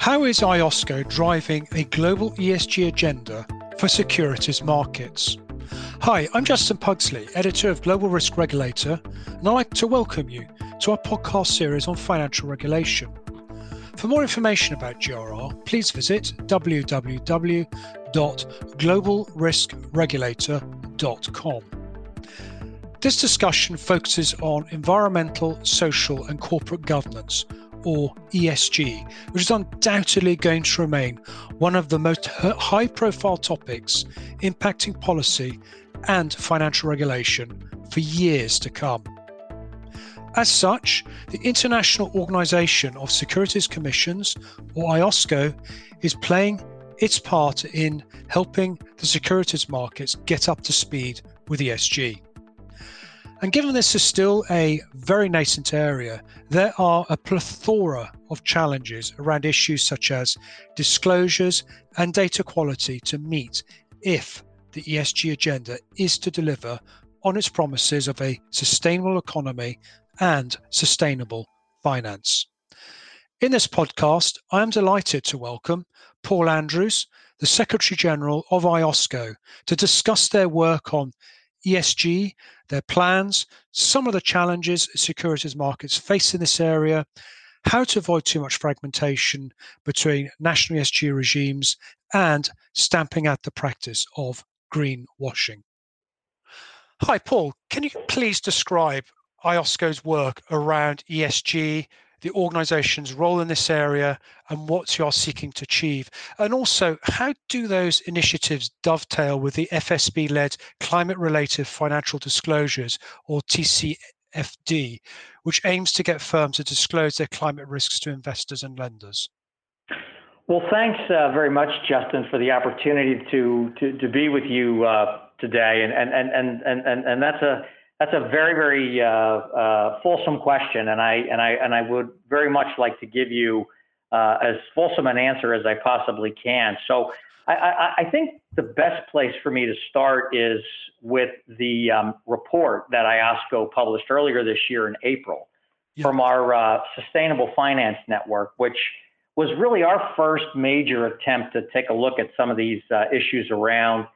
How is IOSCO driving a global ESG agenda for securities markets? Hi, I'm Justin Pugsley, editor of Global Risk Regulator, and I'd like to welcome you to our podcast series on financial regulation. For more information about GRR, please visit www.globalriskregulator.com. This discussion focuses on environmental, social, and corporate governance, or ESG, which is undoubtedly going to remain one of the most high profile topics impacting policy and financial regulation for years to come. As such, the International Organization of Securities Commissions, or IOSCO, is playing its part in helping the securities markets get up to speed with ESG. And given this is still a very nascent area, there are a plethora of challenges around issues such as disclosures and data quality to meet if the ESG agenda is to deliver on its promises of a sustainable economy and sustainable finance. In this podcast, I am delighted to welcome Paul Andrews, the Secretary General of IOSCO, to discuss their work on ESG, their plans, some of the challenges securities markets face in this area, how to avoid too much fragmentation between national ESG regimes, and stamping out the practice of greenwashing. Hi, Paul. Can you please describe IOSCO's work around ESG, the organization's role in this area and what you are seeking to achieve? And also, how do those initiatives dovetail with the FSB led climate related financial disclosures, or TCFD, which aims to get firms to disclose their climate risks to investors and lenders? Well, thanks uh, very much, Justin, for the opportunity to to, to be with you uh, today, and and, and and and and that's a that's a very, very uh, uh, fulsome question, and I and I and I would very much like to give you uh, as fulsome an answer as I possibly can. So, I, I, I, think the best place for me to start is with the um, report that IOSCO published earlier this year in April yeah. from our uh, Sustainable Finance Network, which was really our first major attempt to take a look at some of these uh, issues around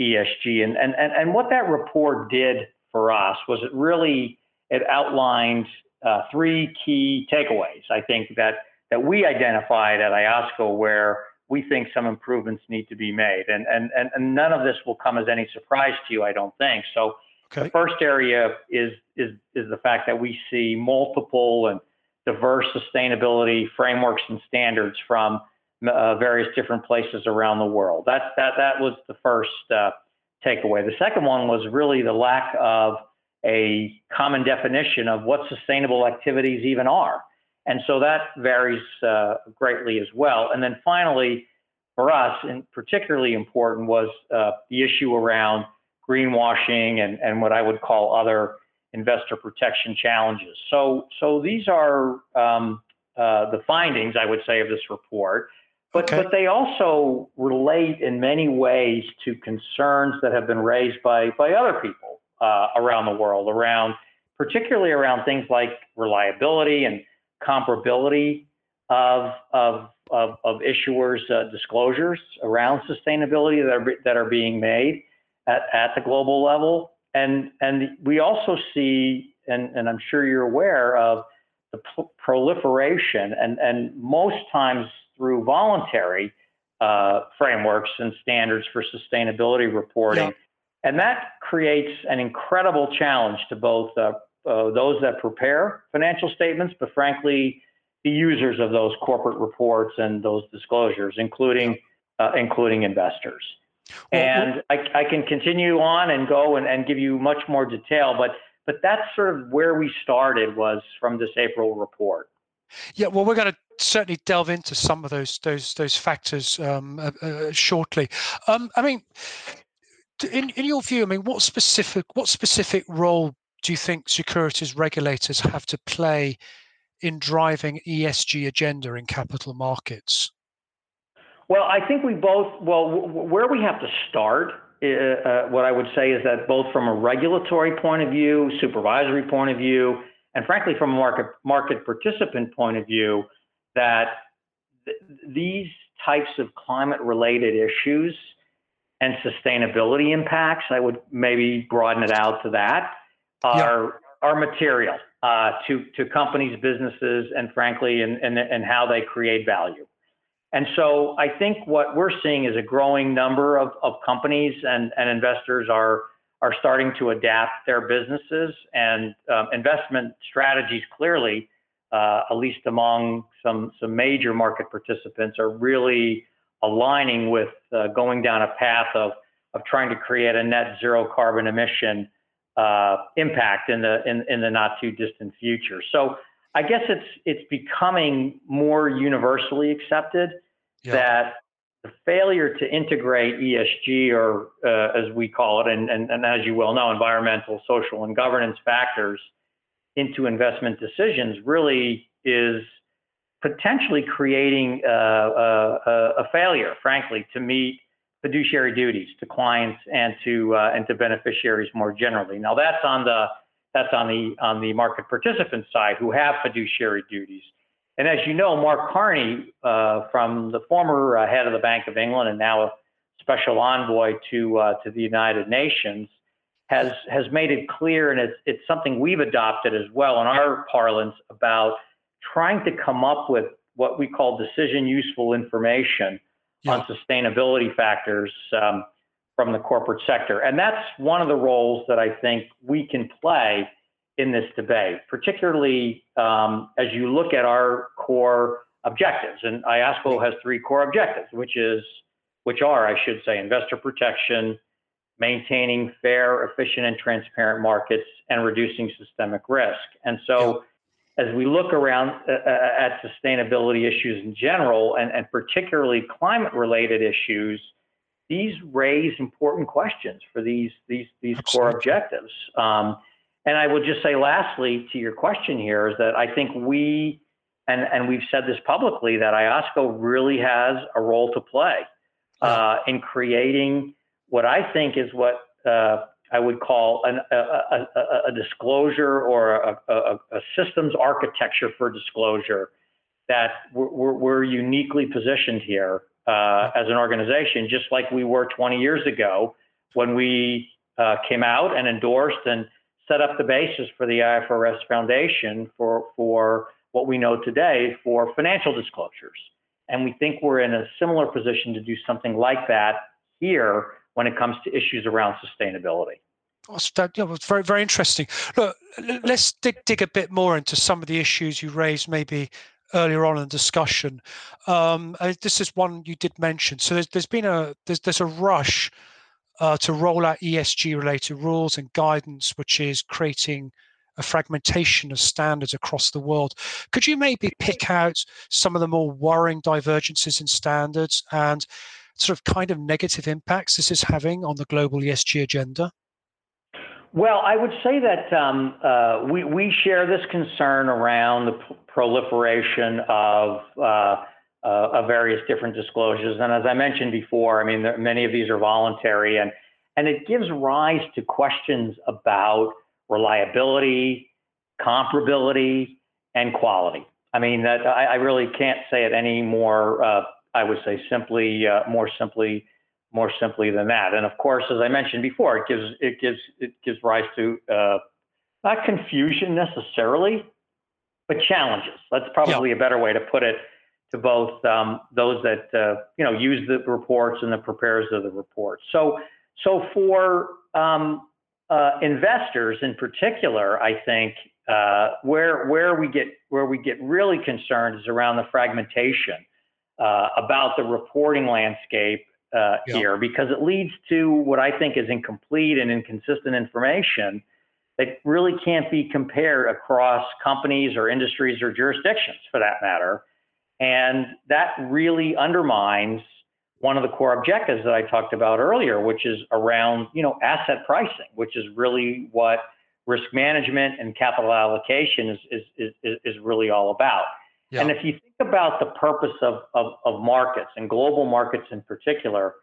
ESG, and and and, and what that report did for us was it really it outlined uh, three key takeaways. I think that that we identified at IOSCO where we think some improvements need to be made, and and and, and none of this will come as any surprise to you, I don't think. So. Okay. The first area is is is the fact that we see multiple and diverse sustainability frameworks and standards from uh, various different places around the world. That that that was the first uh, takeaway. The second one was really the lack of a common definition of what sustainable activities even are. And so that varies uh, greatly as well. And then finally, for us, and particularly important, was uh, the issue around greenwashing and, and what I would call other investor protection challenges. So, so these are um, uh, the findings, I would say, of this report. But, okay. but they also relate in many ways to concerns that have been raised by, by other people uh, around the world, around particularly around things like reliability and comparability of, of, of, of issuers' uh, disclosures around sustainability that are, that are being made at, at the global level. And, and we also see, and, and I'm sure you're aware of, the proliferation and, and most times through voluntary uh, frameworks and standards for sustainability reporting. Yeah. And that creates an incredible challenge to both uh, uh, those that prepare financial statements, but frankly, the users of those corporate reports and those disclosures, including uh, including investors. Well, and I, I, can continue on and go and, and give you much more detail, but but that's sort of where we started was from this April report. Yeah, well, we're going to certainly delve into some of those those those factors um, uh, uh, shortly. Um, I mean, in in your view, I mean, what specific what specific role do you think securities regulators have to play in driving ESG agenda in capital markets? Well, I think we both. Well, where we have to start uh, uh, what I would say is that both from a regulatory point of view, supervisory point of view, and frankly from a market market participant point of view, that th- these types of climate related issues and sustainability impacts, I would maybe broaden it out to that, are, yeah. are material uh, to, to companies, businesses, and frankly, and, and, and how they create value. And so I think what we're seeing is a growing number of, of companies and, and investors are, are starting to adapt their businesses and um, investment strategies clearly, uh, at least among some, some major market participants, are really aligning with uh, going down a path of, of trying to create a net zero carbon emission uh, impact in the in, in the not too distant future. So I guess it's it's becoming more universally accepted yeah. that the failure to integrate ESG or uh, as we call it, and, and, and as you well know, environmental, social, and governance factors into investment decisions really is potentially creating a, a, a, failure, frankly, to meet fiduciary duties to clients and to uh, and to beneficiaries more generally. Now that's on the that's on the on the market participant side who have fiduciary duties. And as you know, Mark Carney, uh, from the former uh, head of the Bank of England and now a special envoy to uh, to the United Nations, has has made it clear, and it's it's something we've adopted as well in our parlance about trying to come up with what we call decision useful information yeah. on sustainability factors um, from the corporate sector. And that's one of the roles that I think we can play in this debate, particularly um, as you look at our core objectives. And IOSCO has three core objectives, which is which are, I should say, investor protection, maintaining fair, efficient, and transparent markets, and reducing systemic risk. And so as we look around uh, uh, at sustainability issues in general, and, and particularly climate related issues, these raise important questions for these, these, these core objectives. Um, and I would just say, lastly, to your question here, is that I think we, and, and we've said this publicly, that IOSCO really has a role to play uh, in creating what I think is what uh, I would call an, a, a, a, disclosure or a, a, systems architecture for disclosure that we're, we're uniquely positioned here uh, as an organization, just like we were 20 years ago when we uh, came out and endorsed and set up the basis for the IFRS Foundation for, for what we know today for financial disclosures. And we think we're in a similar position to do something like that here when it comes to issues around sustainability. Oh, that, yeah, it's very, very interesting. Look, let's dig, dig a bit more into some of the issues you raised maybe earlier on in the discussion. Um, uh, this is one you did mention. So there's, there's been a there's, there's a rush uh, to roll out ESG related rules and guidance, which is creating a fragmentation of standards across the world. Could you maybe pick out some of the more worrying divergences in standards and sort of kind of negative impacts this is having on the global ESG agenda? Well, I would say that um, uh, we, we share this concern around the p- proliferation of, uh, uh, of various different disclosures. And as I mentioned before, I mean, there, many of these are voluntary, and, and it gives rise to questions about reliability, comparability, and quality. I mean, that I, I really can't say it any more, uh, I would say simply, uh, more simply more simply than that. And of course, as I mentioned before, it gives it gives it gives rise to uh, not confusion necessarily, but challenges. That's probably yeah. a better way to put it to both um, those that uh, you know use the reports and the preparers of the reports. So so for um, uh, investors in particular, I think uh, where where we get where we get really concerned is around the fragmentation uh, about the reporting landscape uh, yep. here because it leads to what I think is incomplete and inconsistent information that really can't be compared across companies or industries or jurisdictions for that matter. And that really undermines one of the core objectives that I talked about earlier, which is around, you know, asset pricing, which is really what risk management and capital allocation is, is, is, is really all about. Yeah. And if you think about the purpose of, of, of markets and global markets in particular,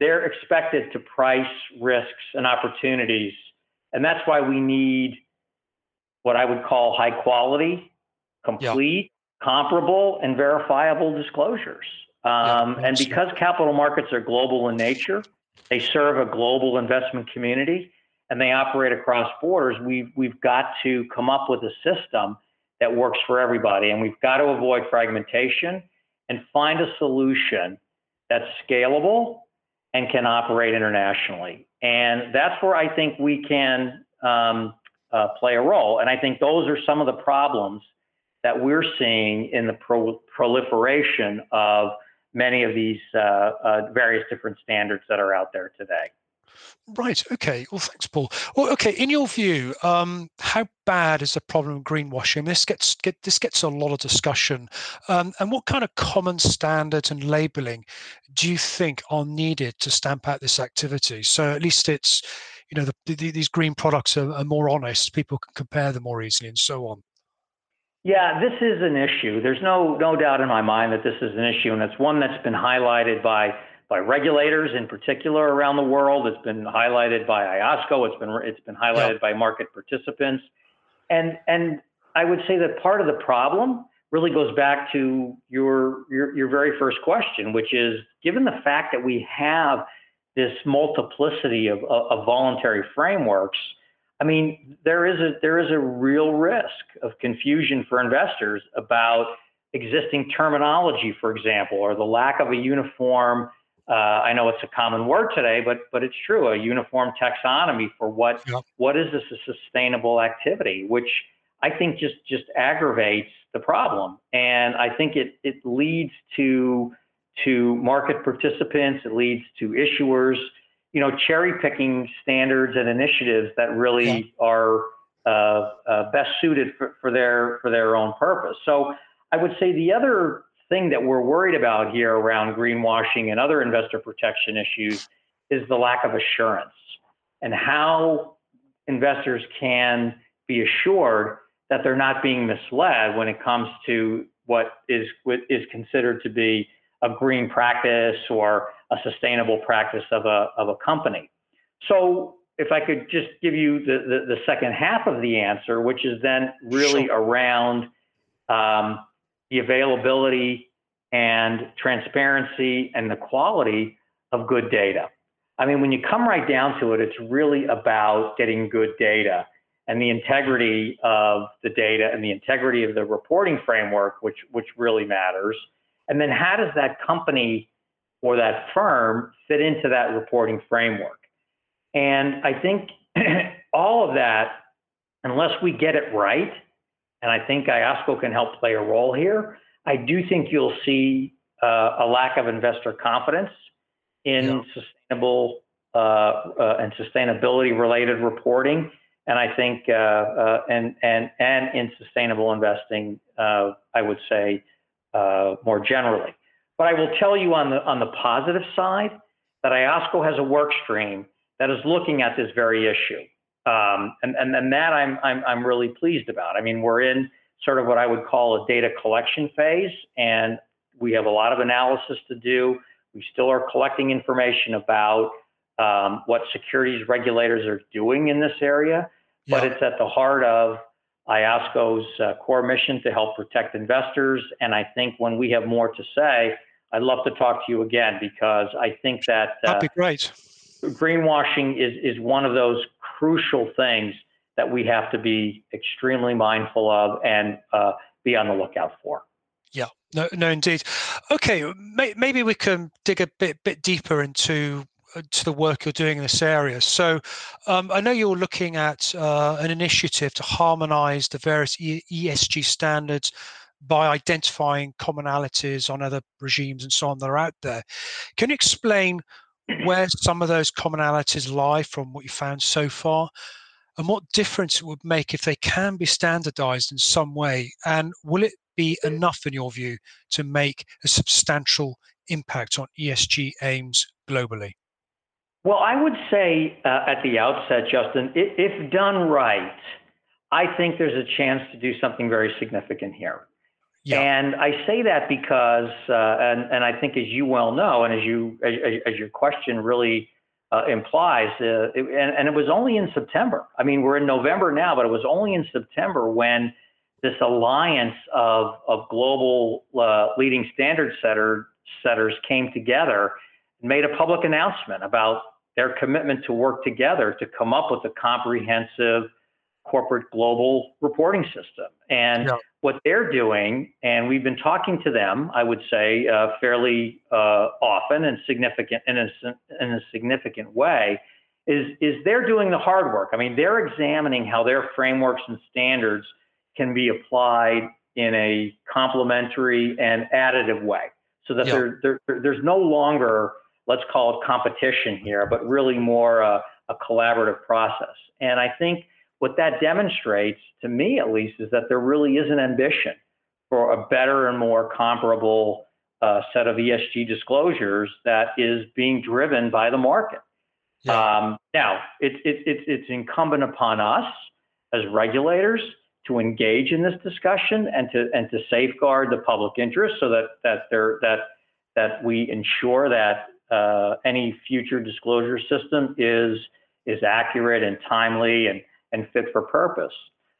they're expected to price risks and opportunities. And that's why we need what I would call high quality, complete, comparable and verifiable disclosures. Um, yeah, and because capital markets are global in nature, they serve a global investment community and they operate across borders. We've, we've got to come up with a system that works for everybody. And we've got to avoid fragmentation and find a solution that's scalable and can operate internationally. And that's where I think we can um, uh, play a role. And I think those are some of the problems that we're seeing in the pro- proliferation of many of these uh, uh, various different standards that are out there today. Right. Okay. Well, thanks, Paul. Well, okay. In your view, um, how bad is the problem of greenwashing? This gets get, this gets a lot of discussion. Um, and what kind of common standards and labeling do you think are needed to stamp out this activity? So at least it's, you know, the, the, these green products are, are more honest. People can compare them more easily, and so on. Yeah, this is an issue. There's no no doubt in my mind that this is an issue, and it's one that's been highlighted by by regulators in particular around the world. It's been highlighted by IOSCO. It's been it's been highlighted yeah. by market participants, and and I would say that part of the problem really goes back to your your, your very first question, which is given the fact that we have this multiplicity of, of, of voluntary frameworks I mean, there is a there is a real risk of confusion for investors about existing terminology, for example, or the lack of a uniform. Uh, I know it's a common word today, but but it's true. A uniform taxonomy for what yep. what is this a sustainable activity, which I think just just aggravates the problem, and I think it it leads to to market participants, it leads to issuers you know, cherry picking standards and initiatives that really yeah. are uh, uh, best suited for, for their for their own purpose. So I would say the other thing that we're worried about here around greenwashing and other investor protection issues is the lack of assurance and how investors can be assured that they're not being misled when it comes to what is is considered to be a green practice or a sustainable practice of a, of a company. So if I could just give you the, the, the second half of the answer, which is then really sure. around um, the availability and transparency and the quality of good data. I mean, when you come right down to it, it's really about getting good data and the integrity of the data and the integrity of the reporting framework, which, which really matters. And then how does that company or that firm fit into that reporting framework? And I think all of that, unless we get it right, and I think IOSCO can help play a role here, I do think you'll see uh, a lack of investor confidence in yeah. sustainable uh, uh, and sustainability related reporting. And I think, uh, uh, and, and, and in sustainable investing, uh, I would say more generally. But I will tell you on the on the positive side that IOSCO has a work stream that is looking at this very issue, um, and, and and that I'm I'm I'm really pleased about. I mean, we're in sort of what I would call a data collection phase, and we have a lot of analysis to do. We still are collecting information about um, what securities regulators are doing in this area, yeah. but it's at the heart of IOSCO's uh, core mission to help protect investors. And I think when we have more to say, I'd love to talk to you again because I think that uh, that'd be great. Greenwashing is is one of those crucial things that we have to be extremely mindful of and uh, be on the lookout for. Yeah, no, no, indeed. Okay, may, maybe we can dig a bit bit deeper into to the work you're doing in this area. So um, I know you're looking at uh, an initiative to harmonize the various e- ESG standards by identifying commonalities on other regimes and so on that are out there. Can you explain where some of those commonalities lie from what you found so far? And what difference it would make if they can be standardized in some way? And will it be enough, in your view, to make a substantial impact on ESG aims globally? Well, I would say uh, at the outset, Justin, if, if done right, I think there's a chance to do something very significant here. Yeah. And I say that because, uh, and, and I think as you well know, and as you as, as your question really uh, implies, uh, it, and, and it was only in September. I mean, we're in November now, but it was only in September when this alliance of, of global uh, leading standard setter, setters came together and made a public announcement about their commitment to work together to come up with a comprehensive corporate global reporting system. And yeah. what they're doing, and we've been talking to them, I would say, uh, fairly uh, often and significant in a, in a significant way, is is they're doing the hard work. I mean, they're examining how their frameworks and standards can be applied in a complementary and additive way, so that yeah. there, there there's no longer let's call it competition here, but really more uh, a collaborative process. And I think what that demonstrates, to me at least, is that there really is an ambition for a better and more comparable uh, set of ESG disclosures that is being driven by the market. Yeah. Um, now, it's it, it, it's incumbent upon us as regulators to engage in this discussion and to and to safeguard the public interest so that that there that that we ensure that uh, any future disclosure system is is accurate and timely and and fit for purpose.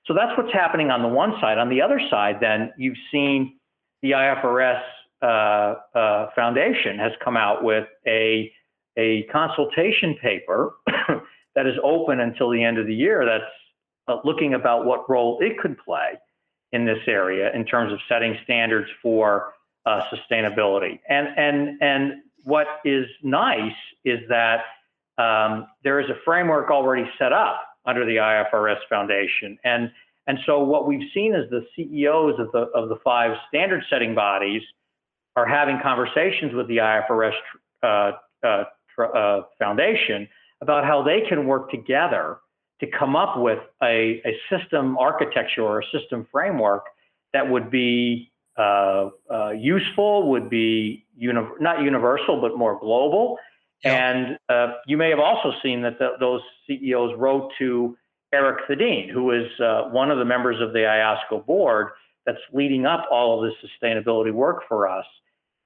So that's what's happening on the one side. On the other side, then you've seen the IFRS uh, uh, Foundation has come out with a a consultation paper that is open until the end of the year. That's uh, looking about what role it could play in this area in terms of setting standards for uh, sustainability. And and and what is nice is that um, there is a framework already set up under the IFRS Foundation. And, and so what we've seen is the CEOs of the, of the five standard setting bodies are having conversations with the IFRS uh, uh, uh, Foundation about how they can work together to come up with a, a system architecture or a system framework that would be uh, uh, useful, would be uni- not universal, but more global, and uh, you may have also seen that the, those CEOs wrote to Erik Thedin, who is uh, one of the members of the IOSCO board that's leading up all of this sustainability work for us.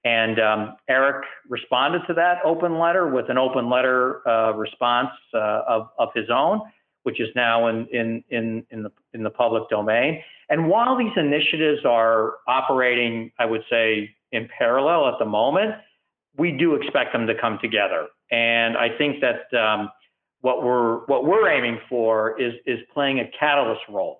And um, Erik responded to that open letter with an open letter uh, response uh, of, of his own, which is now in, in, in, in, the, in the public domain. And while these initiatives are operating, I would say, in parallel at the moment, we do expect them to come together. And I think that um, what we're what we're aiming for is is playing a catalyst role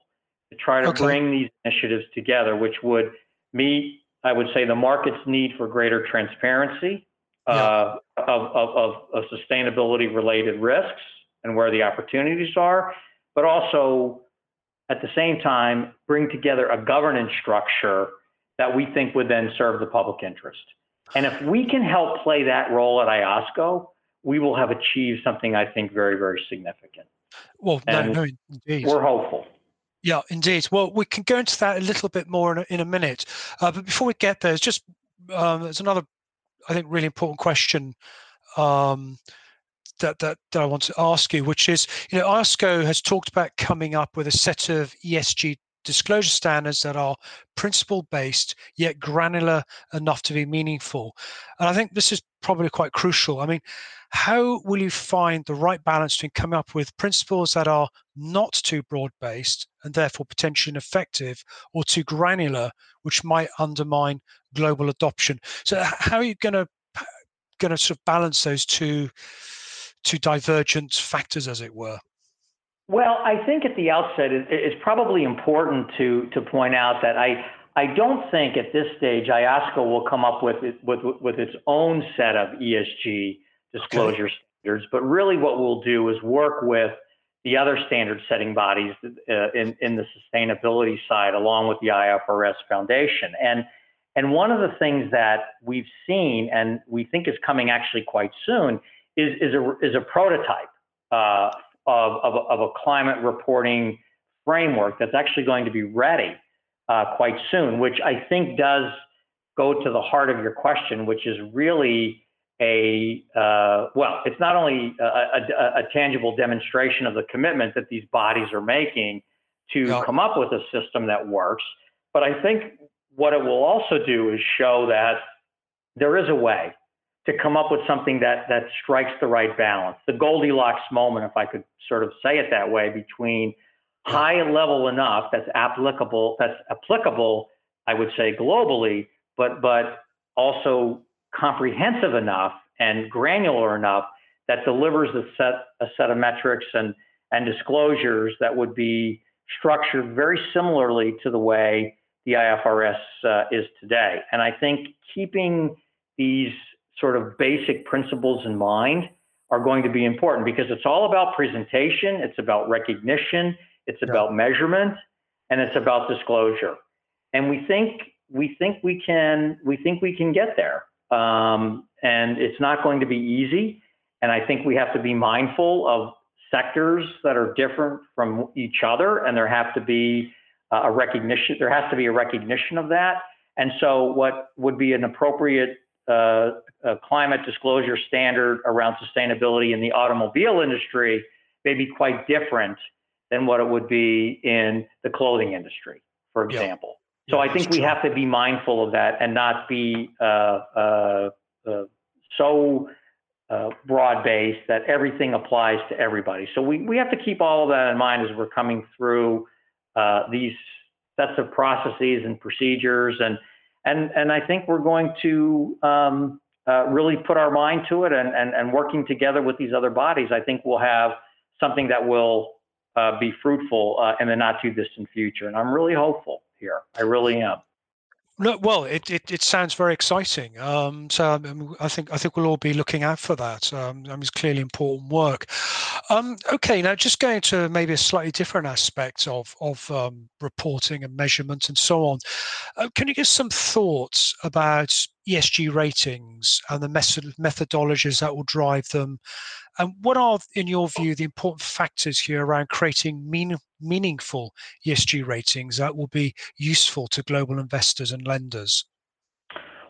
to try to okay. bring these initiatives together, which would meet, I would say, the market's need for greater transparency yeah. uh, of, of, of, of sustainability related risks and where the opportunities are, but also at the same time bring together a governance structure that we think would then serve the public interest. And if we can help play that role at IOSCO, we will have achieved something I think very, very significant. Well, no, no, indeed. We're hopeful. Yeah, indeed. Well, we can go into that a little bit more in a, in a minute. Uh, but before we get there, there's just um, there's another, I think, really important question um, that, that that I want to ask you, which is, you know, IOSCO has talked about coming up with a set of ESG disclosure standards that are principle based yet granular enough to be meaningful. And I think this is probably quite crucial. I mean, how will you find the right balance between coming up with principles that are not too broad based and therefore potentially ineffective or too granular, which might undermine global adoption? So, how are you going to going to sort of balance those two two divergent factors, as it were? Well, I think at the outset, it's probably important to to point out that I I don't think at this stage IOSCO will come up with it, with with its own set of ESG disclosure okay. standards, but really what we'll do is work with the other standard setting bodies uh, in in the sustainability side, along with the IFRS Foundation. And and one of the things that we've seen and we think is coming actually quite soon is is a is a prototype uh, of, of, of a climate reporting framework that's actually going to be ready uh, quite soon, which I think does go to the heart of your question, which is really a uh, well, it's not only a, a, a, tangible demonstration of the commitment that these bodies are making to come up with a system that works, but I think what it will also do is show that there is a way to come up with something that that strikes the right balance, the Goldilocks moment, if I could sort of say it that way, between high level enough that's applicable that's applicable I would say globally but but also comprehensive enough and granular enough that delivers a set a set of metrics and and disclosures that would be structured very similarly to the way the IFRS uh, is today. And I think keeping these sort of basic principles in mind are going to be important because it's all about presentation, it's about recognition, it's yeah. about measurement, and it's about disclosure. And we think we think we can we think we can get there. Um, and it's not going to be easy. And I think we have to be mindful of sectors that are different from each other, and there have to be uh, a recognition. There has to be a recognition of that. And so, what would be an appropriate uh, climate disclosure standard around sustainability in the automobile industry may be quite different than what it would be in the clothing industry, for example. Yeah. So, yeah, I think we true. have to be mindful of that and not be uh, uh, uh so uh, broad based that everything applies to everybody. So we, we have to keep all of that in mind as we're coming through uh, these sets of processes and procedures. And, and, and I think we're going to um, uh, really put our mind to it and, and, and working together with these other bodies, I think we'll have something that will uh, be fruitful uh, in the not too distant future. And I'm really hopeful here. I really am. No, well, it, it, it sounds very exciting. Um, so um, I think I think we'll all be looking out for that. Um, I mean, it's clearly important work. Um, okay, now just going to maybe a slightly different aspect of of um, reporting and measurement and so on. Uh, can you give some thoughts about ESG ratings and the method methodologies that will drive them, and what are, in your view, the important factors here around creating mean, meaningful ESG ratings that will be useful to global investors and lenders?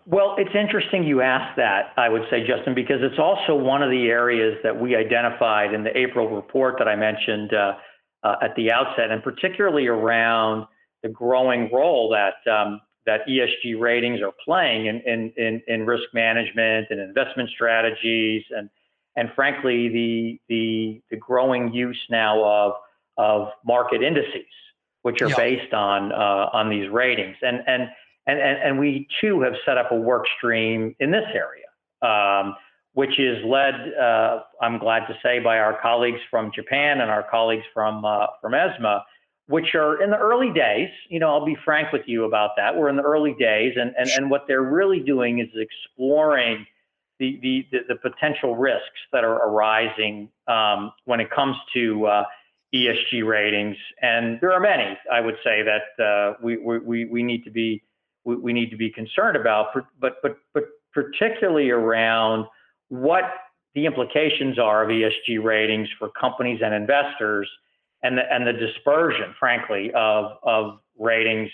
Well, it's interesting you asked that, I would say, Justin, because it's also one of the areas that we identified in the April report that I mentioned uh, uh, at the outset, and particularly around the growing role that um, that ESG ratings are playing in, in, in, in risk management and investment strategies and and frankly, the the, the growing use now of of market indices, which are yeah. based on uh, on these ratings, and and and and we too have set up a work stream in this area, um, which is led, uh, I'm glad to say, by our colleagues from Japan and our colleagues from uh, from ESMA, which are in the early days. You know, I'll be frank with you about that. We're in the early days, and and and what they're really doing is exploring the, the, the, potential risks that are arising um, when it comes to uh, ESG ratings. And there are many, I would say, that uh, we, we, we need to be we, we need to be concerned about, but, but, but particularly around what the implications are of ESG ratings for companies and investors and the, and the dispersion, frankly, of, of ratings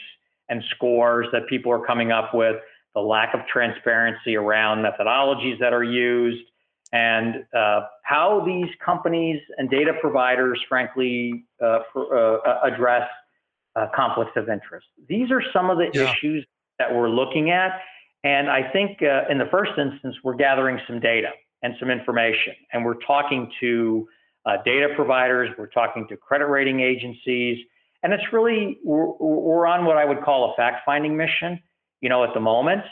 and scores that people are coming up with the lack of transparency around methodologies that are used, and uh, how these companies and data providers, frankly, uh, for, uh, address uh, conflicts of interest. These are some of the yeah. issues that we're looking at. And I think uh, in the first instance, we're gathering some data and some information, and we're talking to uh, data providers, we're talking to credit rating agencies, and it's really, we're, we're on what I would call a fact finding mission you know, at the moment.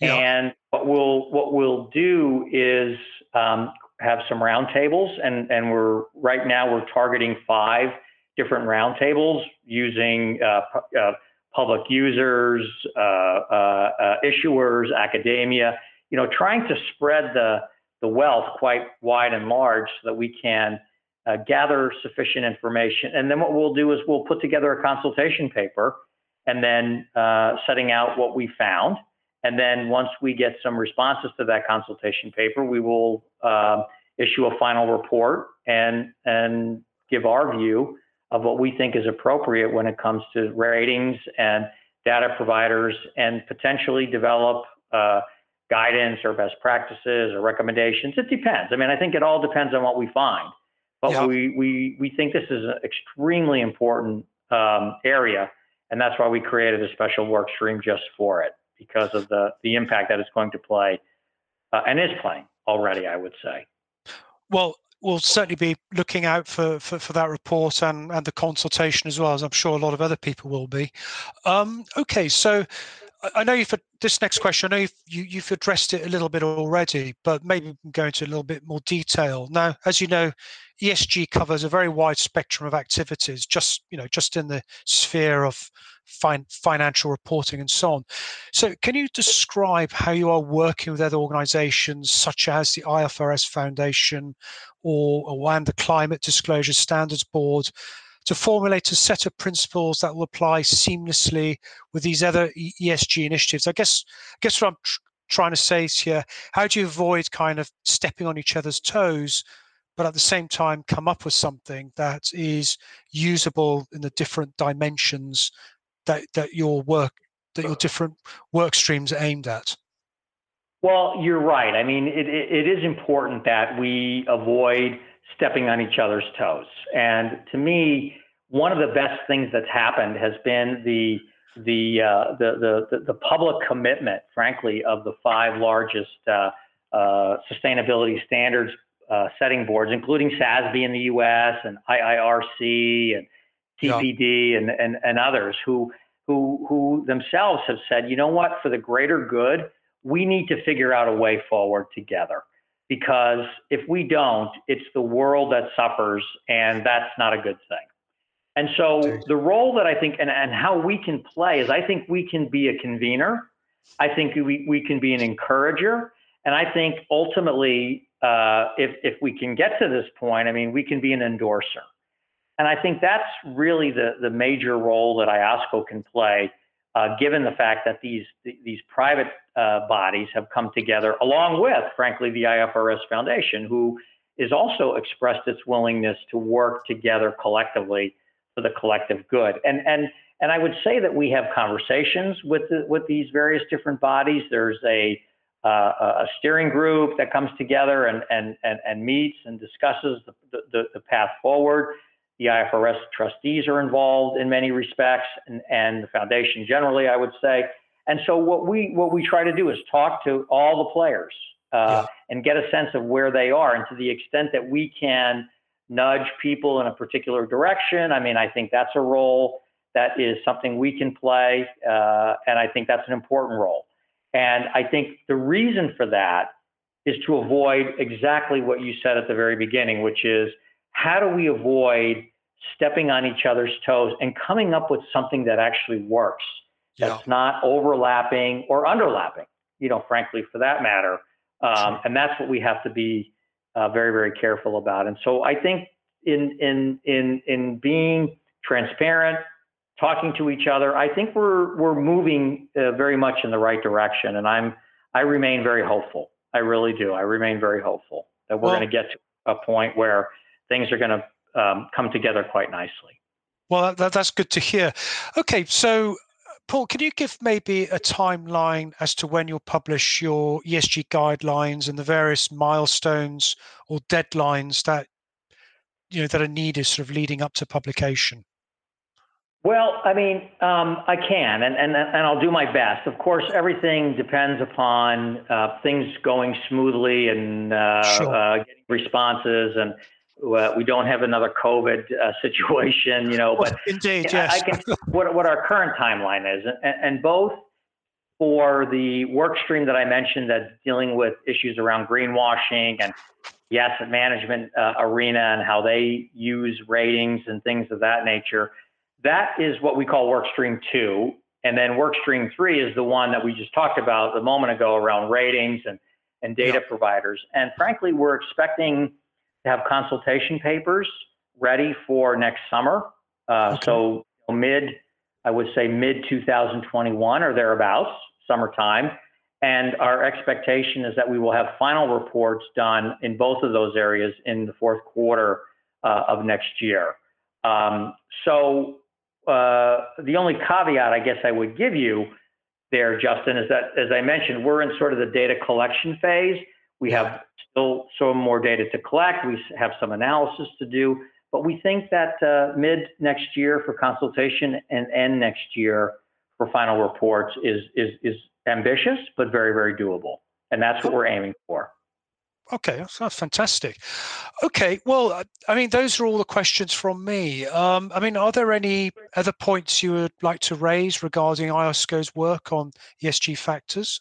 Yeah. And what we'll what we'll do is um, have some roundtables, and and we're right now we're targeting five different roundtables using uh, uh, public users, uh, uh, uh, issuers, academia. You know, trying to spread the the wealth quite wide and large so that we can uh, gather sufficient information. And then what we'll do is we'll put together a consultation paper and then uh, setting out what we found. And then once we get some responses to that consultation paper, we will uh, issue a final report and and give our view of what we think is appropriate when it comes to ratings and data providers, and potentially develop uh, guidance or best practices or recommendations. It depends. I mean, I think it all depends on what we find. But yeah. we, we, we think this is an extremely important um, area and that's why we created a special work stream just for it because of the the impact that it's going to play uh, and is playing already. I would say. Well, we'll certainly be looking out for, for, for, that report and, and the consultation as well, as I'm sure a lot of other people will be. Um, okay, so I know you've this next question. I know you've, you, have you have addressed it a little bit already, but maybe we can go into a little bit more detail. Now, as you know, ESG covers a very wide spectrum of activities, just you know, just in the sphere of fin- financial reporting and so on. So, can you describe how you are working with other organisations such as the IFRS Foundation or, or and the Climate Disclosure Standards Board to formulate a set of principles that will apply seamlessly with these other ESG initiatives? I guess, I guess what I'm tr- trying to say is here: how do you avoid kind of stepping on each other's toes? but at the same time come up with something that is usable in the different dimensions that that your work that your different work streams are aimed at? Well, you're right. I mean, it, it, it is important that we avoid stepping on each other's toes. And to me, one of the best things that's happened has been the the uh, the, the, the public commitment, frankly, of the five largest uh, uh, sustainability standards uh, setting boards, including SASB in the U.S. and IIRC and TPD yeah. and, and, and others who, who, who themselves have said, you know what, for the greater good, we need to figure out a way forward together. Because if we don't, it's the world that suffers, and that's not a good thing. And so the role that I think and, and how we can play is I think we can be a convener. I think we, we can be an encourager. And I think ultimately, uh, if, if we can get to this point, I mean, we can be an endorser. And I think that's really the, the major role that IOSCO can play, uh, given the fact that these, these private uh, bodies have come together, along with, frankly, the IFRS Foundation, who has also expressed its willingness to work together collectively for the collective good. And, and, and I would say that we have conversations with, the, with these various different bodies. There's a, uh, a steering group that comes together and, and, and, and meets and discusses the, the, the path forward. The IFRS trustees are involved in many respects, and, and the foundation generally, I would say. And so what we what we try to do is talk to all the players uh, yeah. and get a sense of where they are, and to the extent that we can nudge people in a particular direction. I mean, I think that's a role that is something we can play, uh, and I think that's an important role. And I think the reason for that is to avoid exactly what you said at the very beginning, which is how do we avoid stepping on each other's toes and coming up with something that actually works, that's yeah. not overlapping or underlapping, you know, frankly, for that matter. Um, and that's what we have to be uh, very, very careful about. And so I think in in in in being transparent, talking to each other, I think we're we're moving uh, very much in the right direction. And I'm I remain very hopeful. I really do. I remain very hopeful that we're well, going to get to a point where things are going to um, come together quite nicely. Well, that, that's good to hear. Okay, so Paul, can you give maybe a timeline as to when you'll publish your ESG guidelines and the various milestones or deadlines that you know that are needed, sort of leading up to publication? Well, I mean, um, I can, and, and and I'll do my best. Of course, everything depends upon uh, things going smoothly and uh, sure. uh, getting responses and uh, we don't have another COVID uh, situation, you know. But indeed, yes. I, can what what our current timeline is, and, and both for the work stream that I mentioned that's dealing with issues around greenwashing and the asset management uh, arena and how they use ratings and things of that nature. That is what we call work stream two. And then work stream three is the one that we just talked about a moment ago around ratings and, and data yep. providers. And frankly, we're expecting to have consultation papers ready for next summer. Uh, okay. So mid, I would say mid 2021 or thereabouts, summertime. And our expectation is that we will have final reports done in both of those areas in the fourth quarter uh, of next year. Um, so uh, the only caveat I guess I would give you there, Justin, is that as I mentioned, we're in sort of the data collection phase. We have still some more data to collect. We have some analysis to do, but we think that uh, mid next year for consultation and end next year for final reports is is is ambitious, but very very doable, and that's what we're aiming for. Okay, that's fantastic. Okay, well, I mean, those are all the questions from me. Um, I mean, are there any other points you would like to raise regarding IOSCO's work on ESG factors?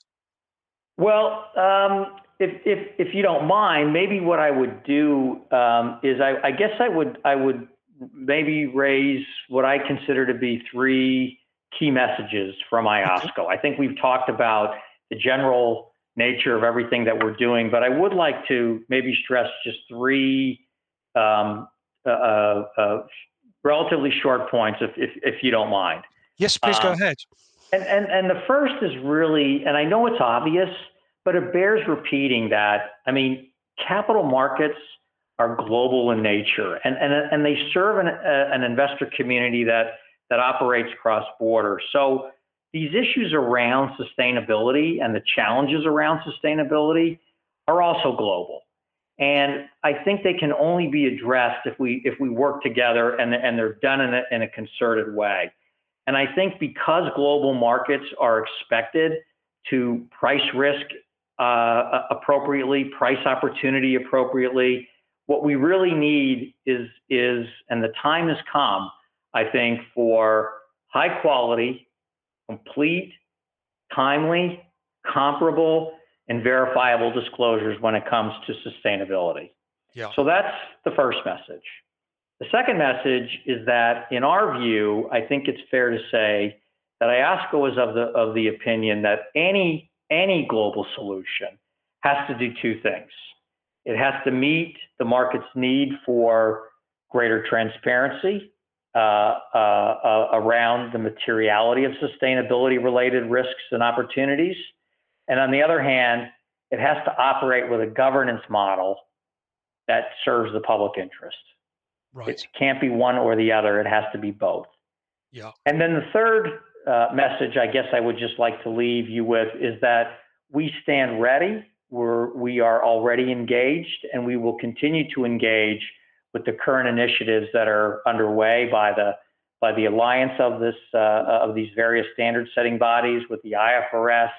Well, um, if, if, if you don't mind, maybe what I would do um, is I, I guess I would I would maybe raise what I consider to be three key messages from IOSCO. I think we've talked about the general nature of everything that we're doing, but I would like to maybe stress just three um, uh, uh, uh relatively short points, if, if, if, you don't mind. Yes, please go um, ahead. And, and, and the first is really, and I know it's obvious, but it bears repeating that, I mean, capital markets are global in nature and, and, and they serve an, an investor community that, that operates cross border. So these issues around sustainability and the challenges around sustainability are also global. And I think they can only be addressed if we if we work together and, and they're done in a, in a concerted way. And I think because global markets are expected to price risk uh, appropriately, price opportunity appropriately, what we really need is is and the time has come, I think, for high quality, complete, timely, comparable, and verifiable disclosures when it comes to sustainability. Yeah. So that's the first message. The second message is that, in our view, I think it's fair to say that IOSCO is of the of the opinion that any any global solution has to do two things. It has to meet the market's need for greater transparency uh, uh, uh, around the materiality of sustainability related risks and opportunities. And on the other hand, it has to operate with a governance model that serves the public interest. Right. It can't be one or the other, it has to be both. Yeah. And then the third uh, message I guess I would just like to leave you with is that we stand ready. We're, we are already engaged and we will continue to engage with the current initiatives that are underway by the by the alliance of this uh, of these various standard setting bodies with the IFRS.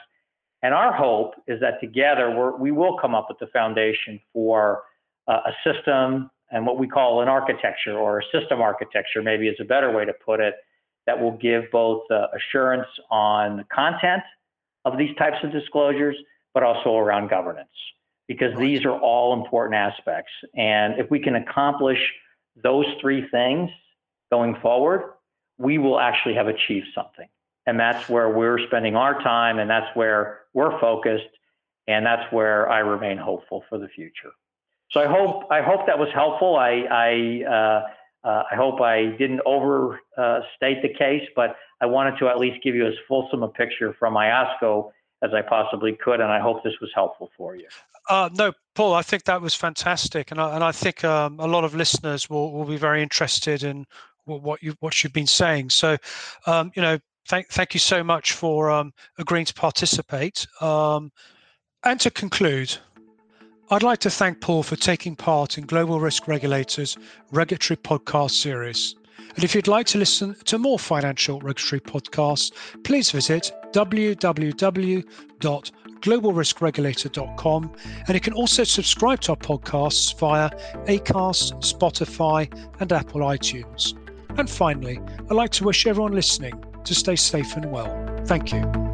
And our hope is that together we're, we will come up with the foundation for uh, a system and what we call an architecture or a system architecture, maybe is a better way to put it, that will give both uh, assurance on the content of these types of disclosures, but also around governance because these are all important aspects. And if we can accomplish those three things going forward, we will actually have achieved something. And that's where we're spending our time, and that's where we're focused, and that's where I remain hopeful for the future. So I hope I hope that was helpful. I I, uh, uh, I hope I didn't overstate the case, but I wanted to at least give you as fulsome a picture from IOSCO as I possibly could, and I hope this was helpful for you. Uh, no, Paul, I think that was fantastic, and I, and I think um, a lot of listeners will, will be very interested in what you what you've been saying. So, um, you know, thank thank you so much for um, agreeing to participate. Um, and to conclude, I'd like to thank Paul for taking part in Global Risk Regulators Regulatory Podcast Series. And if you'd like to listen to more financial regulatory podcasts, please visit www.globalriskregulator.com. And you can also subscribe to our podcasts via Acast, Spotify, and Apple iTunes. And finally, I'd like to wish everyone listening to stay safe and well. Thank you.